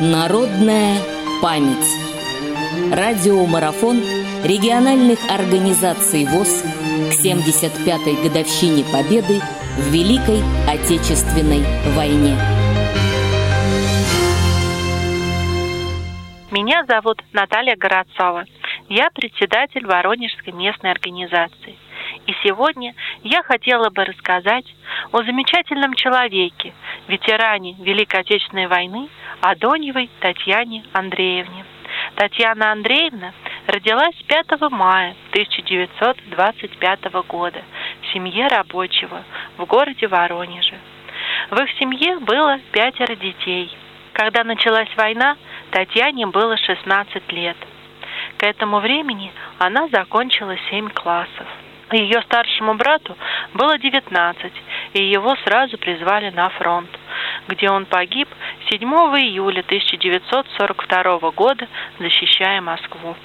Народная память. Радиомарафон региональных организаций ВОЗ к 75-й годовщине Победы в Великой Отечественной войне. Меня зовут Наталья Городцова. Я председатель Воронежской местной организации. И сегодня я хотела бы рассказать о замечательном человеке, ветеране Великой Отечественной войны Адоньевой Татьяне Андреевне. Татьяна Андреевна родилась 5 мая 1925 года в семье рабочего в городе Воронеже. В их семье было пятеро детей. Когда началась война, Татьяне было 16 лет. К этому времени она закончила 7 классов. Ее старшему брату было 19, и его сразу призвали на фронт, где он погиб 7 июля 1942 года, защищая Москву.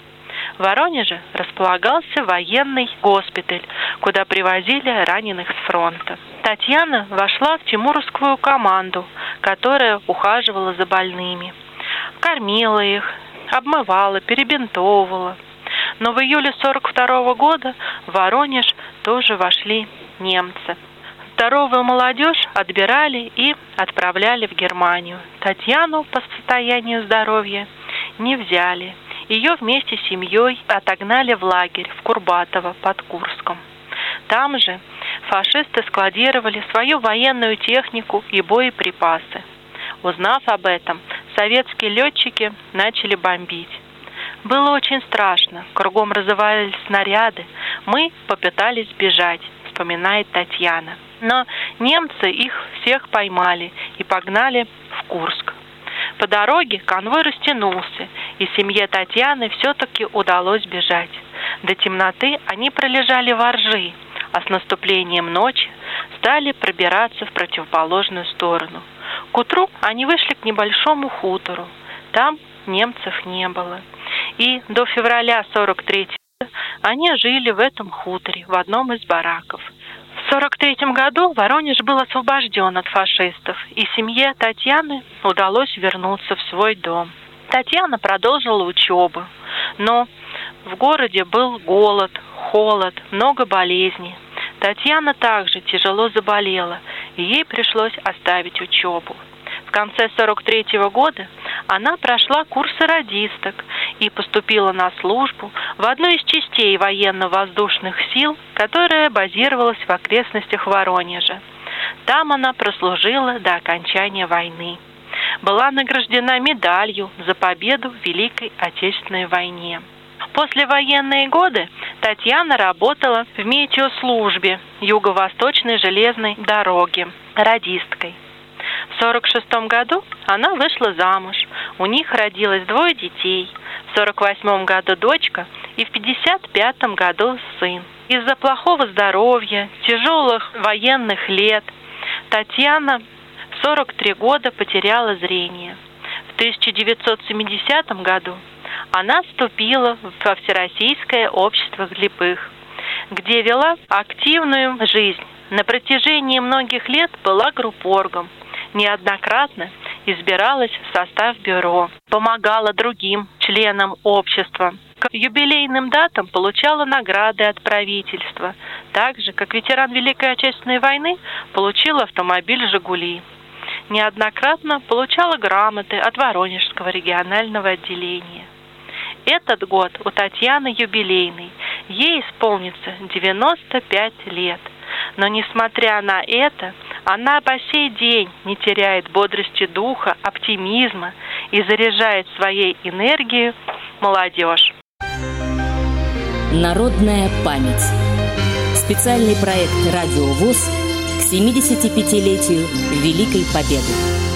В Воронеже располагался военный госпиталь, куда привозили раненых с фронта. Татьяна вошла в тимуровскую команду, которая ухаживала за больными. Кормила их, обмывала, перебинтовывала. Но в июле 42 года в Воронеж тоже вошли немцы. Здоровую молодежь отбирали и отправляли в Германию. Татьяну по состоянию здоровья не взяли. Ее вместе с семьей отогнали в лагерь в Курбатово под Курском. Там же фашисты складировали свою военную технику и боеприпасы. Узнав об этом, советские летчики начали бомбить. Было очень страшно, кругом разрывались снаряды. Мы попытались бежать, вспоминает Татьяна. Но немцы их всех поймали и погнали в Курск. По дороге конвой растянулся, и семье Татьяны все-таки удалось бежать. До темноты они пролежали во ржи, а с наступлением ночи стали пробираться в противоположную сторону. К утру они вышли к небольшому хутору. Там немцев не было. И до февраля 43 они жили в этом хуторе, в одном из бараков. В 43 году Воронеж был освобожден от фашистов, и семье Татьяны удалось вернуться в свой дом. Татьяна продолжила учебу, но в городе был голод, холод, много болезней. Татьяна также тяжело заболела, и ей пришлось оставить учебу. В конце 43 -го года она прошла курсы радисток и поступила на службу в одну из частей военно-воздушных сил, которая базировалась в окрестностях Воронежа. Там она прослужила до окончания войны. Была награждена медалью за победу в Великой Отечественной войне. После военные годы Татьяна работала в метеослужбе Юго-Восточной железной дороги радисткой. В 1946 году она вышла замуж. У них родилось двое детей. В 1948 году дочка и в 1955 году сын. Из-за плохого здоровья, тяжелых военных лет Татьяна в 43 года потеряла зрение. В 1970 году она вступила во Всероссийское общество слепых, где вела активную жизнь. На протяжении многих лет была группоргом, неоднократно избиралась в состав бюро, помогала другим членам общества. К юбилейным датам получала награды от правительства, так же, как ветеран Великой Отечественной войны получил автомобиль «Жигули». Неоднократно получала грамоты от Воронежского регионального отделения. Этот год у Татьяны юбилейный. Ей исполнится 95 лет. Но несмотря на это, она по сей день не теряет бодрости духа, оптимизма и заряжает своей энергией молодежь. Народная память. Специальный проект «Радио ВОЗ» к 75-летию Великой Победы.